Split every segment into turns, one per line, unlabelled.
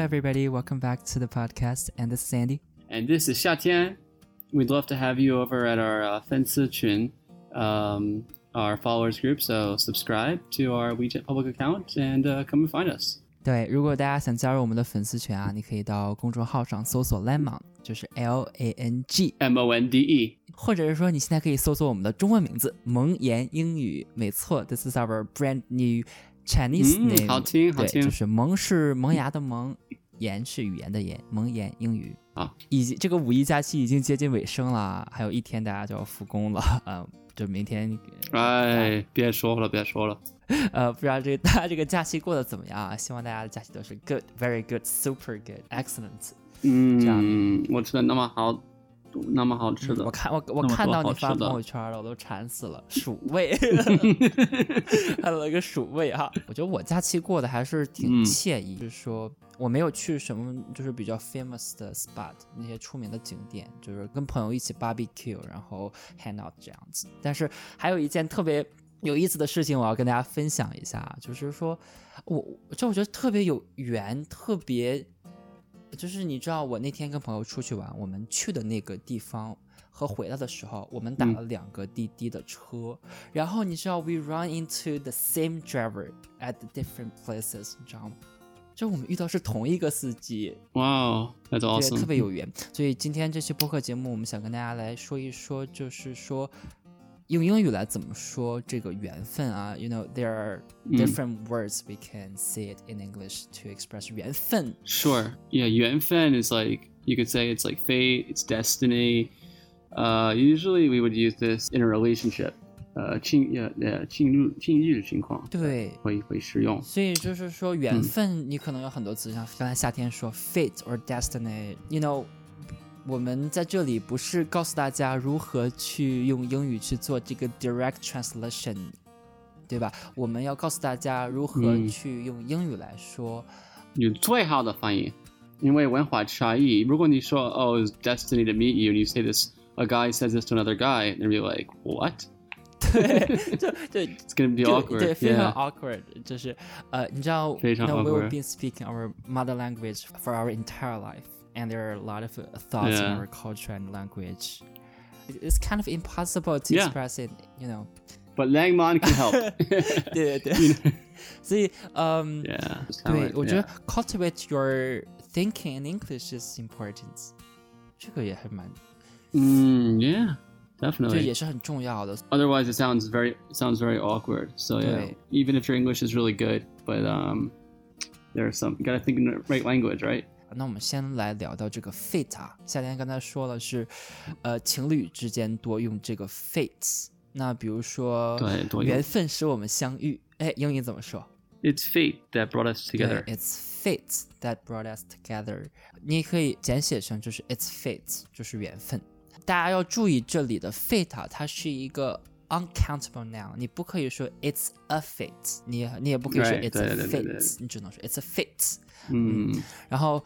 everybody. Welcome back to the podcast. And this is Andy.
And this is Xia Tian. We'd love to have you over at our uh, Fensi Chun, um, our followers group. So subscribe to our WeChat public account and uh, come and find us.
对，如果大家想加入我们的粉丝群啊，你可以到公众号上搜索 Langmonde，就是 L A N G
M O N D E，
或者是说你现在可以搜索我们的中文名字萌言英语。没错，This is our brand new Chinese name、
嗯。好听，好听，
就是萌是萌芽的萌，言是语言的言，蒙言英语。
啊，
已经这个五一假期已经接近尾声了，还有一天大家就要复工了，嗯，就明天。
哎，别说了，别说了。
呃，不知道这大家这个假期过得怎么样啊？希望大家的假期都是 good, very good, super good, excellent。
嗯，我吃的那么好，那么好吃的。
嗯、我看我我看到你发朋友圈了，我都馋死了，鼠味，还有一个鼠味哈。我觉得我假期过得还是挺惬意，
嗯、
就是说我没有去什么就是比较 famous 的 spot，那些出名的景点，就是跟朋友一起 barbecue，然后 hang out 这样子。但是还有一件特别。有意思的事情，我要跟大家分享一下，就是说，我就我觉得特别有缘，特别就是你知道，我那天跟朋友出去玩，我们去的那个地方和回来的时候，我们打了两个滴滴的车，嗯、然后你知道，we run into the same driver at the different places，你知道吗？就我们遇到是同一个司机，
哇，那 that's awesome，
特别有缘。所以今天这期播客节目，我们想跟大家来说一说，就是说。用英语来怎么说这个缘分啊？You know there are different words we can say it in English to express 缘分。
Sure, yeah, 缘分 is like you could say it's like fate, it's destiny. Uh, usually we would use this in a relationship. 呃，进呃呃进入进入的情况，
对，
会会使用。
所以就是说缘分，你可能有很多词，像刚才夏天说 fate or destiny，you know。 我们在这里不是告诉大家如何去用英语去做这个 direct translation，对吧？我们要告诉大家如何去用英语来说，
有最好的翻译，因为文化差异。如果你说哦、oh,，it's destiny to meet you，and you say this, a guy says this to another guy, they'll be like what？
对，就对，
it's gonna be awkward，
对，非常 awkward，就是呃，你知道，
非常
awkward。We have been speaking our mother language for our entire life. and there are a lot of uh, thoughts
yeah.
in our culture and language. It's kind of impossible to
yeah.
express it, you know.
But Langmonde can help.
对对对，所以嗯，对，我觉得 um, cultivate your thinking in English is important。这个也还蛮，
嗯，yeah。Definitely. Otherwise, it sounds very sounds very awkward. So yeah, even if your English is really good, but um, there's some you gotta think in the right language, right?
那我们先来聊到这个 fate 啊，夏天刚才说了是，呃，情侣之间多用这个 fate。那比如说，
对，多
缘分使我们相遇，哎，英语怎么说
？It's fate that brought us together.
It's fate that brought us together. 你可以简写成就是 It's fate，就是缘分。大家要注意这里的 fate 啊，它是一个 uncountable noun，你不可以说 it's a fate，你你也不可以说 it's a fate，你只能说 it's a fate。
嗯，
然后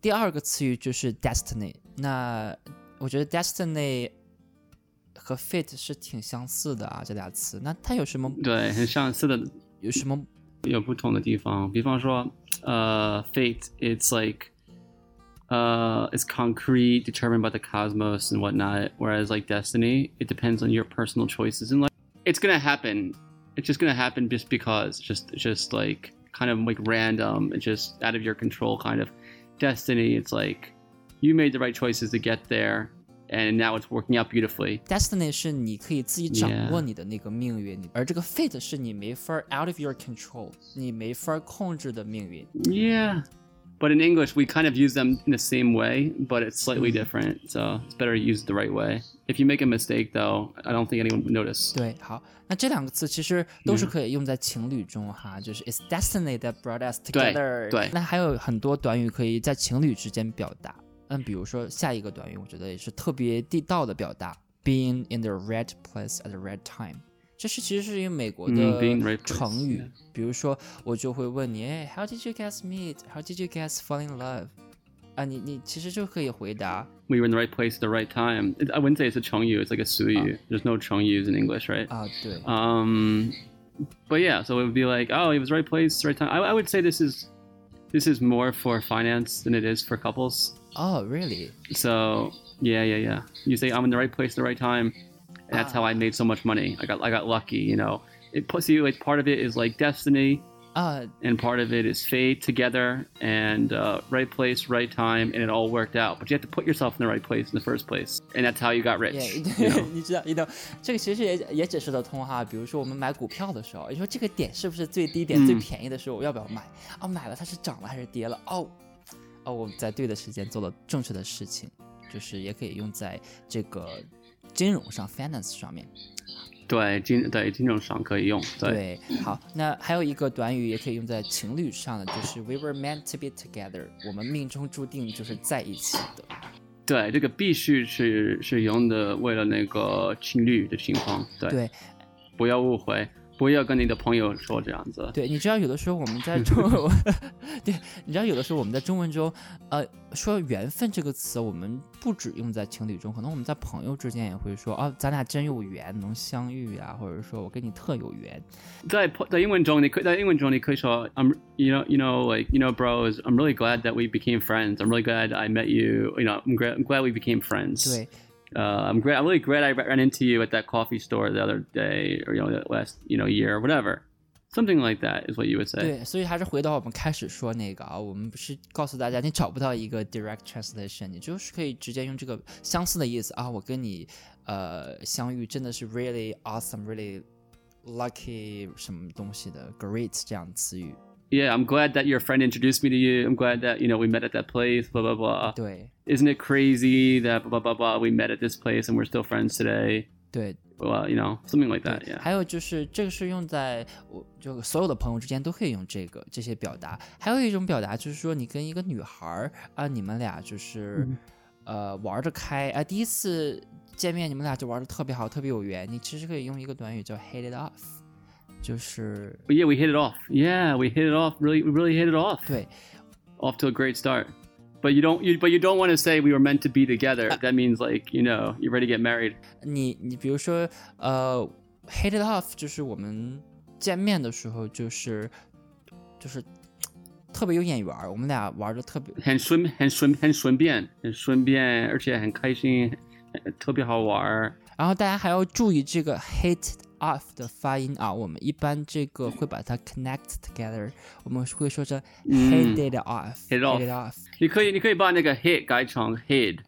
第二个词语就是 destiny，那我觉得 destiny 和 fate 是挺相似的啊，这俩词，那它有什么
对很相似的。
有什么？
有不同的地方？比方说，呃，fate it's like Uh, it's concrete, determined by the cosmos and whatnot. Whereas, like destiny, it depends on your personal choices and like it's gonna happen. It's just gonna happen just because, just just like kind of like random. It's just out of your control, kind of. Destiny, it's like you made the right choices to get there, and now it's working out beautifully.
Destiny 是你可以自己掌握你的那个命运，而这个 fate 是你没法 out of your control，你没法控制的命运。
Yeah. But in English, we kind of use them in the same way, but it's slightly different. So it's better to use it the right way. If you make a mistake, though, I don't think anyone would notice.
对，好，那这两个词其实都是可以用在情侣中哈，就是 It's destiny that brought us together。
对对。
那还有很多短语可以在情侣之间表达。嗯，比如说下一个短语，我觉得也是特别地道的表达，being in the right place at the right time。 这是其实是一个美国的成语，比如说我就会问你，哎，How did you guys meet? How did you guys fall in love? 啊，你你其实就可以回答
We were in the right place at the right time. I wouldn't say it's a 成语, it's like a 俗语. There's no 成语 in English, right?
啊，对。
Um, but yeah, so it would be like, oh, it was right place, right time. I, I would say this is This is more for finance than it is for couples.
Oh, really?
So yeah, yeah, yeah. You say I'm in the right place at the right time, and that's how I made so much money. I got I got lucky, you know. It puts you like part of it is like destiny,
啊、
and part of it is fate together, and uh, right place, right time, and it all worked out. But you have to put yourself in the right place in the first place, and that's how you got rich.
Yeah,
you know?
你知道，你知道，这个其实也也解释得通哈。比如说我们买股票的时候，你说这个点是不是最低点、
嗯
最便宜的时候，我要不要买？哦，买了它是涨了还是跌了？哦，哦，我们在对的时间做了正确的事情，就是也可以用在这个 金融上 （finance） 上面。
对金对金融上可以用。对
对，好，那还有一个短语也可以用在情侣上的，就是 “we were meant to be together”，我们命中注定就是在一起的。
对，这个必须是是用的，为了那个情侣的情况。对，
对，
不要误会，不要跟你的朋友说这样子。
对，你知道有的时候我们在中文，对，你知道有的时候我们在中文中，呃，说缘分这个词，我们不只用在情侣中，可能我们在朋友之间也会说，哦，咱俩真有缘，能相遇啊、或者说我跟你特有缘。
在在英文中，你可在英文中你可以说，I'm you know you know like you know bros, I'm really glad that we became friends. I'm really glad I met you. You know, I'm glad I'm glad we became friends.
对，
Uh, I'm glad I'm really glad I ran into you at that coffee store the other day, or you know, the last you know year, or whatever. Something like that is what you would say.
对，所以还是回到我们开始说那个啊，我们不是告诉大家，你找不到一个 direct translation，你就是可以直接用这个相似的意思啊，我跟你呃相遇真的是 really awesome，really lucky 什么东西的 great 这样的词语。
Yeah, I'm glad that your friend introduced me to you. I'm glad that you know we met at that place. Blah blah blah.
对
Isn't it crazy that blah blah blah blah we met at this place and we're still friends today?
对
Well, you know, something like that.
对
Yeah.
还有就是这个是用在我就所有的朋友之间都可以用这个这些表达。还有一种表达就是说，你跟一个女孩儿啊，你们俩就是、呃玩得开啊，第一次见面你们俩就玩的特别好，特别有缘。你其实可以用一个短语叫 hit it off， 就是。
But yeah, we hit it off. Yeah, we hit it off. Really, we really hit it off.
对
Off to a great start. But you don't. You, but you don't want to say we were meant to be together. That means like you know you're ready to get married.
你，你比如说，呃，hit it off，就是我们见面的时候，就是就是特别有眼缘儿，我们俩玩的特别，
很顺很顺很顺便很顺便，而且很开心，特别好玩儿。
然后大家还要注意这个 hit off 的发音啊，我们一般这个会把它 connect together，我们会说成 head it off，hit
hit it off 你可以你可以把那个 hit 改成 hit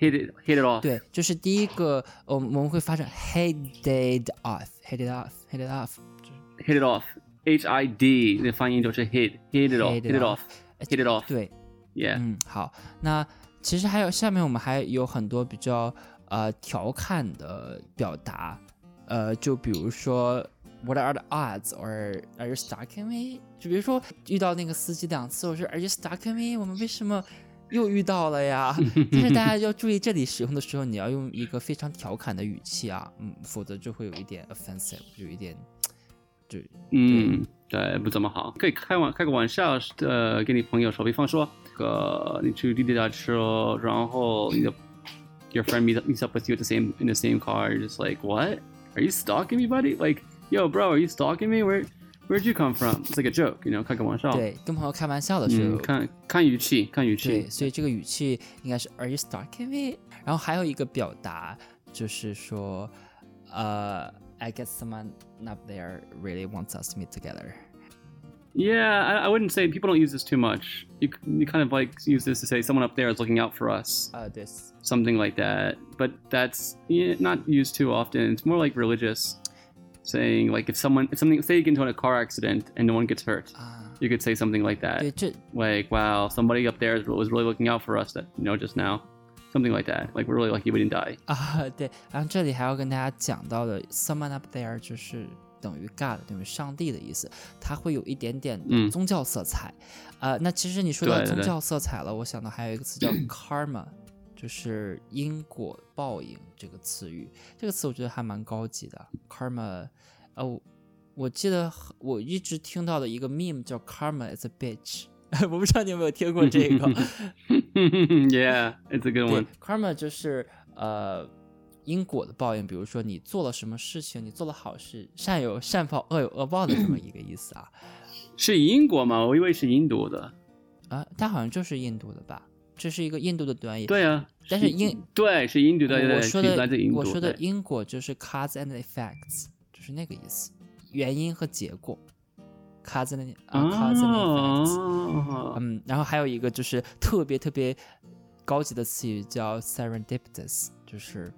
hit it hit it off。
对，就是第一个，我们我们会发成 hit it off，hit it off，hit it
off，hit it off。H I D 那发音就是 hit hit it off
Hit it off
off hit it off。
对
，Yeah。
嗯，好，那其实还有下面我们还有很多比较呃调侃的表达，呃，就比如说 What are the odds? or Are you stalking me? 就比如说遇到那个司机两次，我说 Are you stalking me? 我们为什么又遇到了呀？但是大家要注意，这里使用的时候你要用一个非常调侃的语气啊，嗯，否则就会有一点 offensive，有一点就
嗯，对，不怎么好。可以开玩开个玩笑，呃，跟你朋友说，比方说，呃，你去滴滴打车，然后你的 your friend meets up, meets up with you at the same in the same car. You're just like, what? Are you stalking me, buddy? Like, yo, bro, are you stalking me? Where where'd you come from? It's like a joke, you know，开个玩笑。
对，跟朋友开玩笑的时候，
嗯，看看语气，看语气
对，。所以这个语气应该是 Are you stalking me？然后还有一个表达就是说，呃、i guess someone up there really wants us to meet together。
Yeah, I, I wouldn't say people don't use this too much. You you kind of like use this to say someone up there is looking out for us.
呃，对，
something like that. But that's yeah, not used too often. It's more like religious, saying like if someone if something say you get into a car accident and no one gets hurt,
啊，
you could say something like
对，
that.
这
Like wow, somebody up there was really looking out for us. That you know just now, something like that. Like we're really lucky we didn't die.
啊，对，然后这里还要跟大家讲到的 someone up there 就是 等于 God，等于上帝的意思，它会有一点点
嗯
宗教色彩。呃，那其实你说到宗教色彩了，我想到还有一个词叫 karma，就是因果报应这个词语。这个词我觉得还蛮高级的，karma。呃，我我记得我一直听到的一个 meme 叫 karma is a bitch，我不知道你有没有听过这个。
yeah, it's a good
one.，karma 就是呃因果的报应，比如说你做了什么事情，你做了好事，善有善报，恶有恶报的这么一个意思啊。
是英国吗？我以为是印度的。
啊，它好像就是印度的吧？这是一个印度的短语。
对啊，
但是英
对是印度的，对
我说
是来自印度
的我说的因果就是 cause and effects，就是那个意思，原因和结果。cause and 啊、cause and effects。
哦，
嗯，然后还有一个就是特别特别高级的词语叫 serendipitous，就是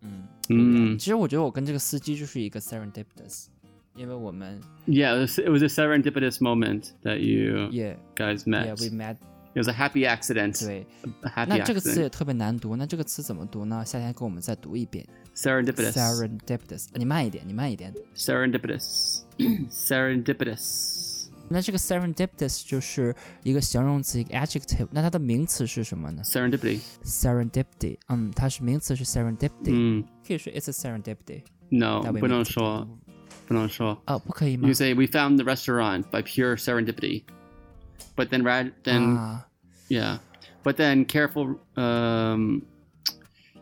嗯
嗯
其实我觉得我跟这个司机就是一个 serendipitous，因为我们
Yeah, it was, it was a serendipitous moment that you
也
guys
也
met.
we met，
It was a happy accident.
对，
A happy
那这个词
accident.
也特别难读，那这个词怎么读呢？夏天跟我们再读一遍
Serendipitous.
serendipitous，你慢一点，你慢一点。
Serendipitous. Serendipitous.
那这个 serendipitous 就是一个形容词，一个 adjective，那它的名词是什么呢
Serendipity.
？serendipity，嗯，它是名词是 serendipity，、
嗯
可以说 it's a serendipity，
No,
那为
不能
名词
说，不能说。
哦，不可以吗
You？say we found the restaurant by pure serendipity, but then rad then
啊，
yeah, but then careful. Um,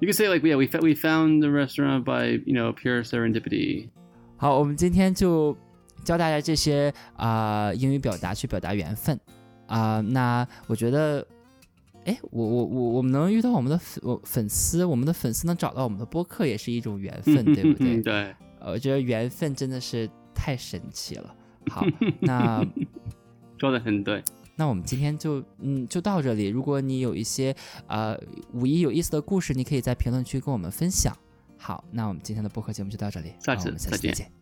you can say like yeah we fa- we found the restaurant by you know pure serendipity.
好，我们今天就 教大家这些啊、英语表达去表达缘分啊、那我觉得，哎，我我我我们能遇到我们的粉我粉丝，我们的粉丝能找到我们的播客，也是一种缘分，对不对？
对，
呃我觉得缘分真的是太神奇了。好，那
说的很对。
那我们今天就嗯就到这里。如果你有一些呃五一有意思的故事，你可以在评论区跟我们分享。好，那我们今天的播客节目就到这里，
下次
好我们下
再见
次再见。